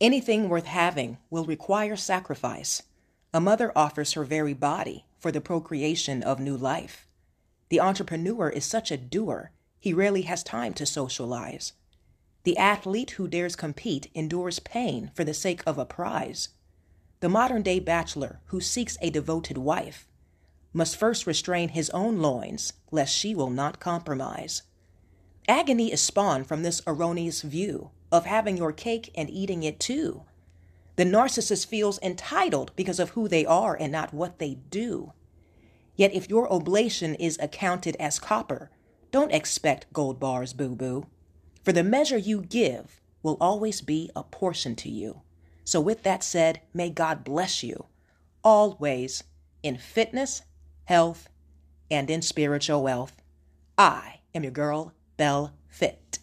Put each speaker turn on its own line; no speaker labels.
Anything worth having will require sacrifice. A mother offers her very body for the procreation of new life. The entrepreneur is such a doer, he rarely has time to socialize. The athlete who dares compete endures pain for the sake of a prize. The modern day bachelor who seeks a devoted wife must first restrain his own loins, lest she will not compromise. Agony is spawned from this erroneous view of having your cake and eating it too. The narcissist feels entitled because of who they are and not what they do. Yet if your oblation is accounted as copper, don't expect gold bars, boo boo. For the measure you give will always be a portion to you. So, with that said, may God bless you always in fitness, health, and in spiritual wealth. I am your girl, Belle Fit.